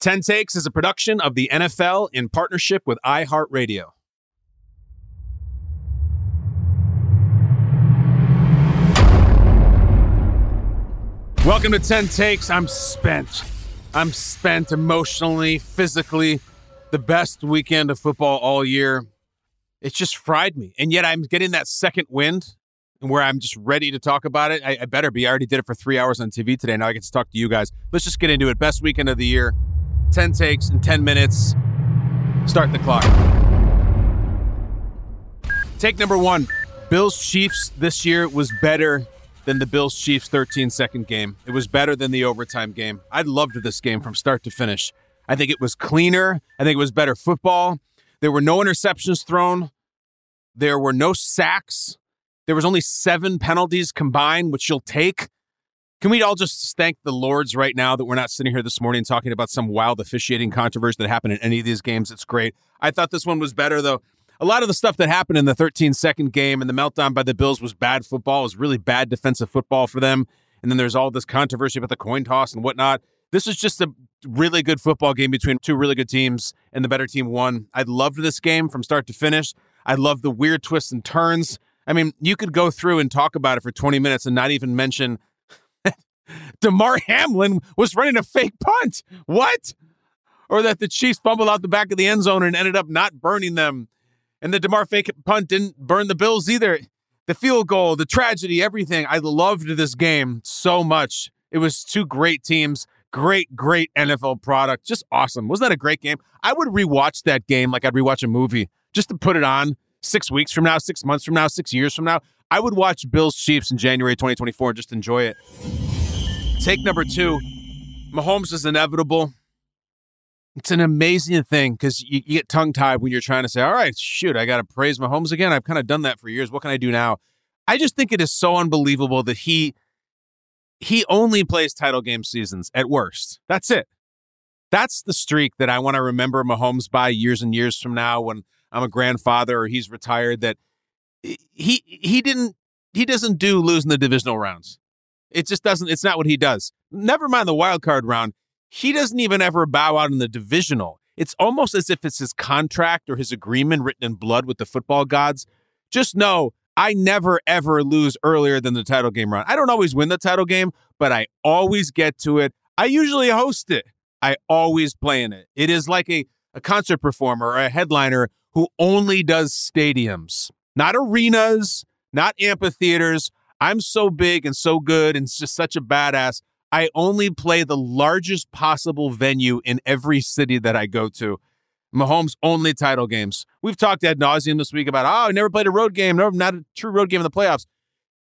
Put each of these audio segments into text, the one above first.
10 Takes is a production of the NFL in partnership with iHeartRadio. Welcome to 10 Takes. I'm spent. I'm spent emotionally, physically. The best weekend of football all year. It's just fried me. And yet I'm getting that second wind where I'm just ready to talk about it. I, I better be. I already did it for three hours on TV today. Now I get to talk to you guys. Let's just get into it. Best weekend of the year. 10 takes in 10 minutes. Start the clock. Take number one Bills Chiefs this year was better than the Bills Chiefs 13 second game. It was better than the overtime game. I loved this game from start to finish. I think it was cleaner. I think it was better football. There were no interceptions thrown. There were no sacks. There was only seven penalties combined, which you'll take. Can we all just thank the Lords right now that we're not sitting here this morning talking about some wild officiating controversy that happened in any of these games? It's great. I thought this one was better, though. A lot of the stuff that happened in the 13 second game and the meltdown by the Bills was bad football, it was really bad defensive football for them. And then there's all this controversy about the coin toss and whatnot. This is just a really good football game between two really good teams, and the better team won. I loved this game from start to finish. I love the weird twists and turns. I mean, you could go through and talk about it for 20 minutes and not even mention Damar Hamlin was running a fake punt. What? Or that the Chiefs fumbled out the back of the end zone and ended up not burning them. And the Damar fake punt didn't burn the Bills either. The field goal, the tragedy, everything. I loved this game so much. It was two great teams. Great, great NFL product. Just awesome. Wasn't that a great game? I would rewatch that game like I'd rewatch a movie just to put it on six weeks from now, six months from now, six years from now. I would watch Bills Chiefs in January 2024 and just enjoy it. Take number two Mahomes is inevitable. It's an amazing thing because you, you, get tongue tied when you're trying to say, all right, shoot, I got to praise Mahomes again. I've kind of done that for years. What can I do now? I just think it is so unbelievable that he he only plays title game seasons at worst. That's it. That's the streak that I want to remember Mahomes by years and years from now when I'm a grandfather or he's retired that he he didn't he doesn't do losing the divisional rounds. It just doesn't it's not what he does. Never mind the wild card round. He doesn't even ever bow out in the divisional. It's almost as if it's his contract or his agreement written in blood with the football gods. Just know I never ever lose earlier than the title game round. I don't always win the title game, but I always get to it. I usually host it. I always play in it. It is like a, a concert performer or a headliner who only does stadiums, not arenas, not amphitheaters. I'm so big and so good and just such a badass. I only play the largest possible venue in every city that I go to. Mahomes only title games. We've talked ad nauseum this week about, oh, he never played a road game, no, not a true road game in the playoffs.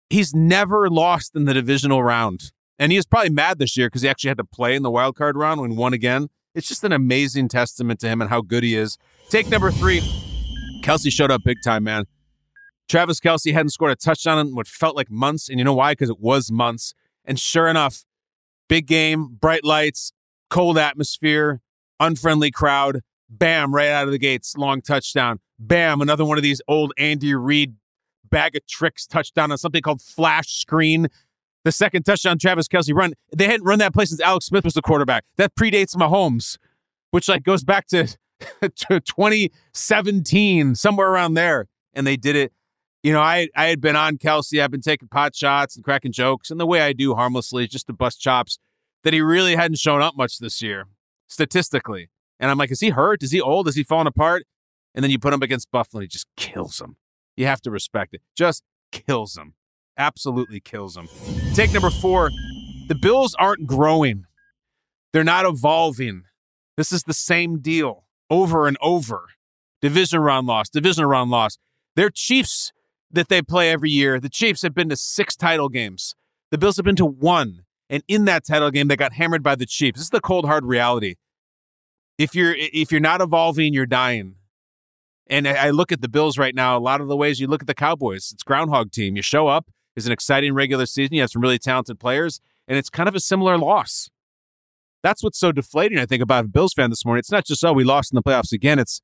He's never lost in the divisional round. And he is probably mad this year because he actually had to play in the wild card round and won again. It's just an amazing testament to him and how good he is. Take number three. Kelce showed up big time, man. Travis Kelce hadn't scored a touchdown in what felt like months. And you know why? Because it was months. And sure enough, big game, bright lights, cold atmosphere, unfriendly crowd. Bam, right out of the gates, long touchdown. Bam, another one of these old Andy Reid bag of tricks touchdown on something called flash screen. The second touchdown, Travis Kelce run. They hadn't run that play since Alex Smith was the quarterback. That predates Mahomes, which like goes back to, to 2017, somewhere around there. And they did it. You know, I I had been on Kelce. I've been taking pot shots and cracking jokes, and the way I do harmlessly, is just to bust chops, that he really hadn't shown up much this year, statistically. And I'm like, is he hurt? Is he old? Is he falling apart? And then you put him against Buffalo, and he just kills him. You have to respect it. Just kills him. Absolutely kills him. Take number four. The Bills aren't growing. They're not evolving. This is the same deal over and over. Division round loss, division round loss. They're Chiefs that they play every year. The Chiefs have been to six title games. The Bills have been to one. And in that title game, they got hammered by the Chiefs. This is the cold hard reality. If you're if you're not evolving, you're dying. And I look at the Bills right now, a lot of the ways you look at the Cowboys, it's groundhog team. You show up, it's an exciting regular season, you have some really talented players, and it's kind of a similar loss. That's what's so deflating, I think, about a Bills fan this morning. It's not just, oh, we lost in the playoffs again. It's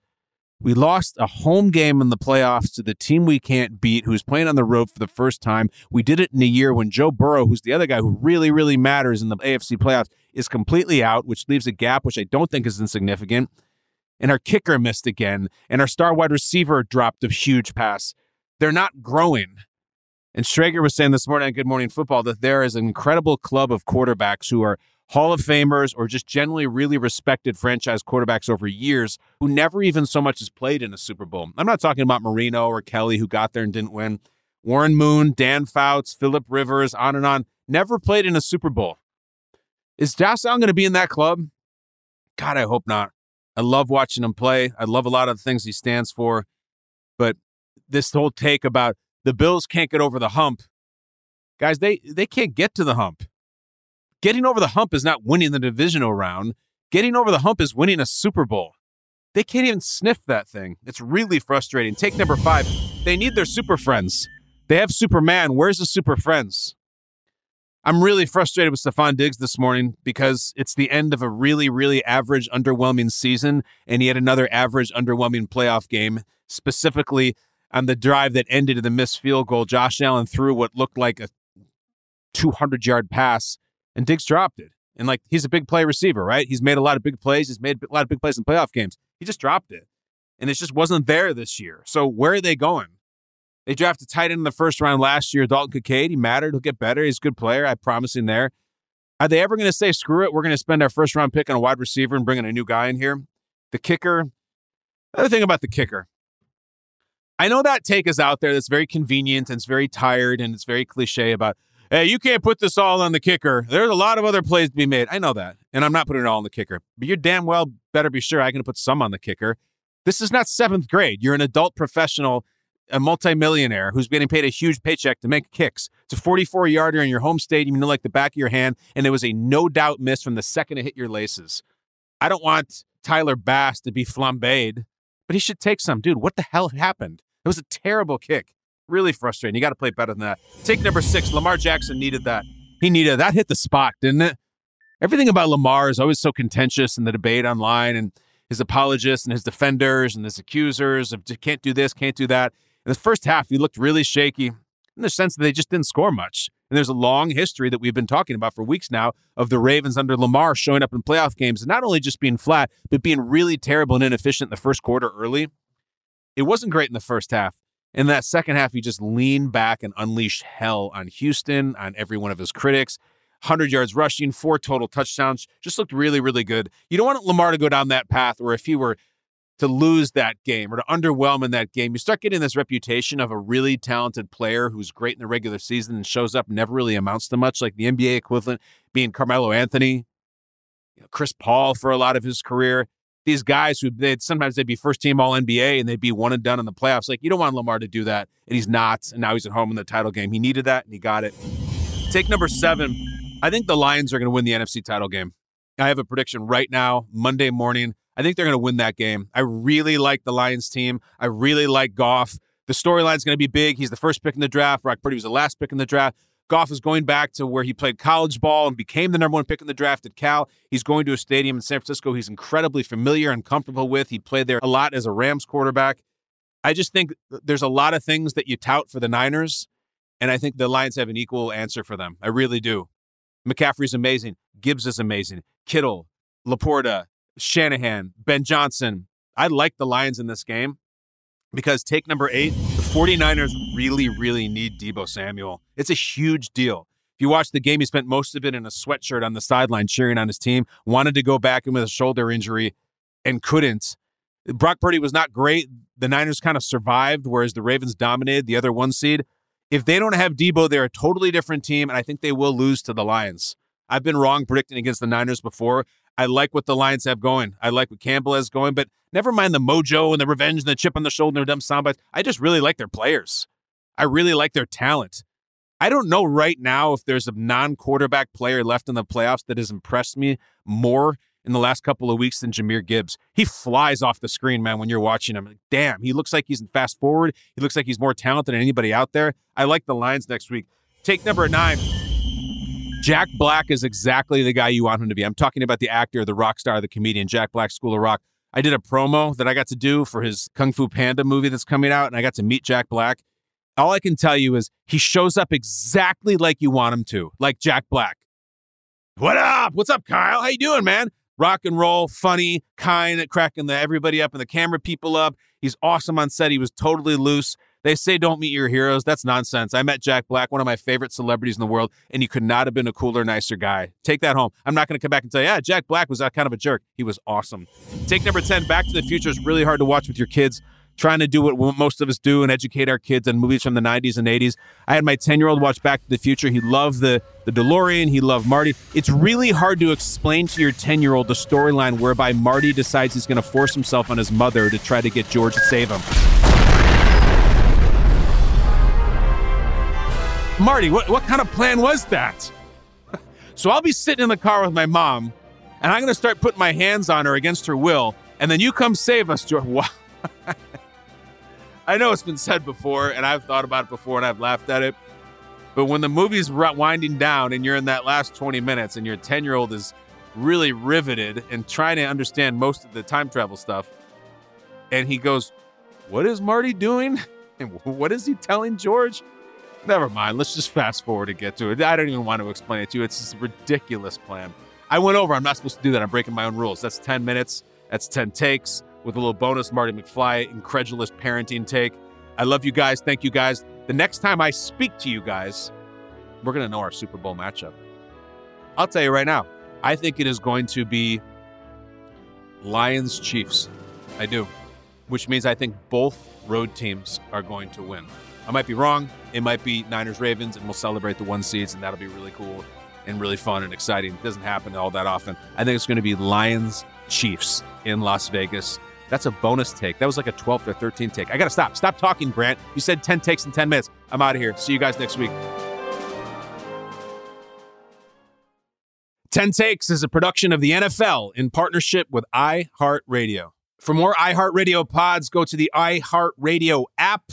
we lost a home game in the playoffs to the team we can't beat, who's playing on the road for the first time. We did it in a year when Joe Burrow, who's the other guy who really, really matters in the AFC playoffs, is completely out, which leaves a gap, which I don't think is insignificant and our kicker missed again, and our star wide receiver dropped a huge pass. They're not growing. And Schrager was saying this morning on Good Morning Football that there is an incredible club of quarterbacks who are Hall of Famers or just generally really respected franchise quarterbacks over years who never even so much as played in a Super Bowl. I'm not talking about Marino or Kelly who got there and didn't win. Warren Moon, Dan Fouts, Philip Rivers, on and on, never played in a Super Bowl. Is Josh going to be in that club? God, I hope not. I love watching him play. I love a lot of the things he stands for. But this whole take about the Bills can't get over the hump, guys, they they can't get to the hump. Getting over the hump is not winning the divisional round. Getting over the hump is winning a Super Bowl. They can't even sniff that thing. It's really frustrating. Take number five. They need their super friends. They have Superman. Where's the super friends? I'm really frustrated with Stefon Diggs this morning because it's the end of a really, really average, underwhelming season, and he had another average, underwhelming playoff game. Specifically, on the drive that ended in the missed field goal, Josh Allen threw what looked like a 200 yard pass, and Diggs dropped it. And like he's a big play receiver, right? He's made a lot of big plays. He's made a lot of big plays in playoff games. He just dropped it, and it just wasn't there this year. So where are they going? They drafted tight end in the first round last year, Dalton Kincaid. He mattered. He'll get better. He's a good player. I promise him there. Are they ever going to say, screw it, we're going to spend our first round pick on a wide receiver and bring in a new guy in here? The kicker. Another thing about the kicker. I know that take is out there that's very convenient and it's very tired and it's very cliche about, hey, you can't put this all on the kicker. There's a lot of other plays to be made. I know that. And I'm not putting it all on the kicker. But you're damn well better be sure I can put some on the kicker. This is not seventh grade. You're an adult professional a multimillionaire who's getting paid a huge paycheck to make kicks. It's a 44 yarder in your home stadium, you know, like the back of your hand, and it was a no doubt miss from the second it hit your laces. I don't want Tyler Bass to be flambéed, but he should take some. Dude, what the hell happened? It was a terrible kick. Really frustrating. You got to play better than that. Take number six. Lamar Jackson needed that. He needed that. Hit the spot, didn't it? Everything about Lamar is always so contentious in the debate online and his apologists and his defenders and his accusers of can't do this, can't do that. In the first half, he looked really shaky in the sense that they just didn't score much. And there's a long history that we've been talking about for weeks now of the Ravens under Lamar showing up in playoff games and not only just being flat, but being really terrible and inefficient in the first quarter early. It wasn't great in the first half. In that second half, he just leaned back and unleashed hell on Houston, on every one of his critics. 100 yards rushing, four total touchdowns, just looked really, really good. You don't want Lamar to go down that path where if he were to lose that game or to underwhelm in that game, you start getting this reputation of a really talented player who's great in the regular season and shows up never really amounts to much, like the NBA equivalent being Carmelo Anthony, you know, Chris Paul for a lot of his career. These guys who they'd sometimes they'd be first team all NBA and they'd be one and done in the playoffs. Like you don't want Lamar to do that, and he's not. And now he's at home in the title game. He needed that and he got it. Take number seven. I think the Lions are going to win the NFC title game. I have a prediction right now, Monday morning. I think they're going to win that game. I really like the Lions team. I really like Goff. The storyline is going to be big. He's the first pick in the draft. Brock Purdy was the last pick in the draft. Goff is going back to where he played college ball and became the number one pick in the draft at Cal. He's going to a stadium in San Francisco he's incredibly familiar and comfortable with. He played there a lot as a Rams quarterback. I just think there's a lot of things that you tout for the Niners, and I think the Lions have an equal answer for them. I really do. McCaffrey's amazing. Gibbs is amazing. Kittle, Laporta, Shanahan, Ben Johnson. I like the Lions in this game because take number eight, 49ers really, really need Deebo Samuel. It's a huge deal. If you watch the game, he spent most of it in a sweatshirt on the sideline cheering on his team, wanted to go back in with a shoulder injury and couldn't. Brock Purdy was not great. The Niners kind of survived, whereas the Ravens dominated the other one seed. If they don't have Deebo, they're a totally different team, and I think they will lose to the Lions. I've been wrong predicting against the Niners before. I like what the Lions have going. I like what Campbell has going, but never mind the mojo and the revenge and the chip on the shoulder and the dumb soundbites. I just really like their players. I really like their talent. I don't know right now if there's a non quarterback player left in the playoffs that has impressed me more in the last couple of weeks than Jahmyr Gibbs. He flies off the screen, man, when you're watching him. Damn, he looks like he's in fast forward. He looks like he's more talented than anybody out there. I like the Lions next week. Take number nine. Jack Black is exactly the guy you want him to be. I'm talking about the actor, the rock star, the comedian, Jack Black, School of Rock. I did a promo that I got to do for his Kung Fu Panda movie that's coming out, and I got to meet Jack Black. All I can tell you is he shows up exactly like you want him to, like Jack Black. What up? What's up, Kyle? How you doing, man? Rock and roll, funny, kind, cracking the everybody up and the camera people up. He's awesome on set. He was totally loose. They say don't meet your heroes. That's nonsense. I met Jack Black, one of my favorite celebrities in the world, and he could not have been a cooler, nicer guy. Take that home. I'm not going to come back and tell you, yeah, Jack Black was that kind of a jerk. He was awesome. Take number 10, Back to the Future is really hard to watch with your kids trying to do what most of us do and educate our kids on movies from the 90s and 80s. I had my 10 year old watch Back to the Future. He loved the, the DeLorean, he loved Marty. It's really hard to explain to your 10 year old the storyline whereby Marty decides he's going to force himself on his mother to try to get George to save him. Marty, what, what kind of plan was that? so I'll be sitting in the car with my mom, and I'm going to start putting my hands on her against her will, and then you come save us, George. Wow. I know it's been said before, and I've thought about it before, and I've laughed at it. But when the movie's winding down and you're in that last 20 minutes and your 10 year old is really riveted and trying to understand most of the time travel stuff, and he goes, What is Marty doing? And what is he telling George? Never mind. Let's just fast forward and get to it. I don't even want to explain it to you. It's just a ridiculous plan. I went over. I'm not supposed to do that. I'm breaking my own rules. That's 10 minutes. That's 10 takes with a little bonus Marty McFly, incredulous parenting take. I love you guys. Thank you guys. The next time I speak to you guys, we're going to know our Super Bowl matchup. I'll tell you right now, I think it is going to be Lions Chiefs. I do, which means I think both road teams are going to win. I might be wrong. It might be Niners Ravens, and we'll celebrate the one seeds, and that'll be really cool and really fun and exciting. It doesn't happen all that often. I think it's going to be Lions Chiefs in Las Vegas. That's a bonus take. That was like a 12th or 13th take. I got to stop. Stop talking, Brandt. You said 10 takes in 10 minutes. I'm out of here. See you guys next week. 10 Takes is a production of the NFL in partnership with iHeartRadio. For more iHeartRadio pods, go to the iHeartRadio app,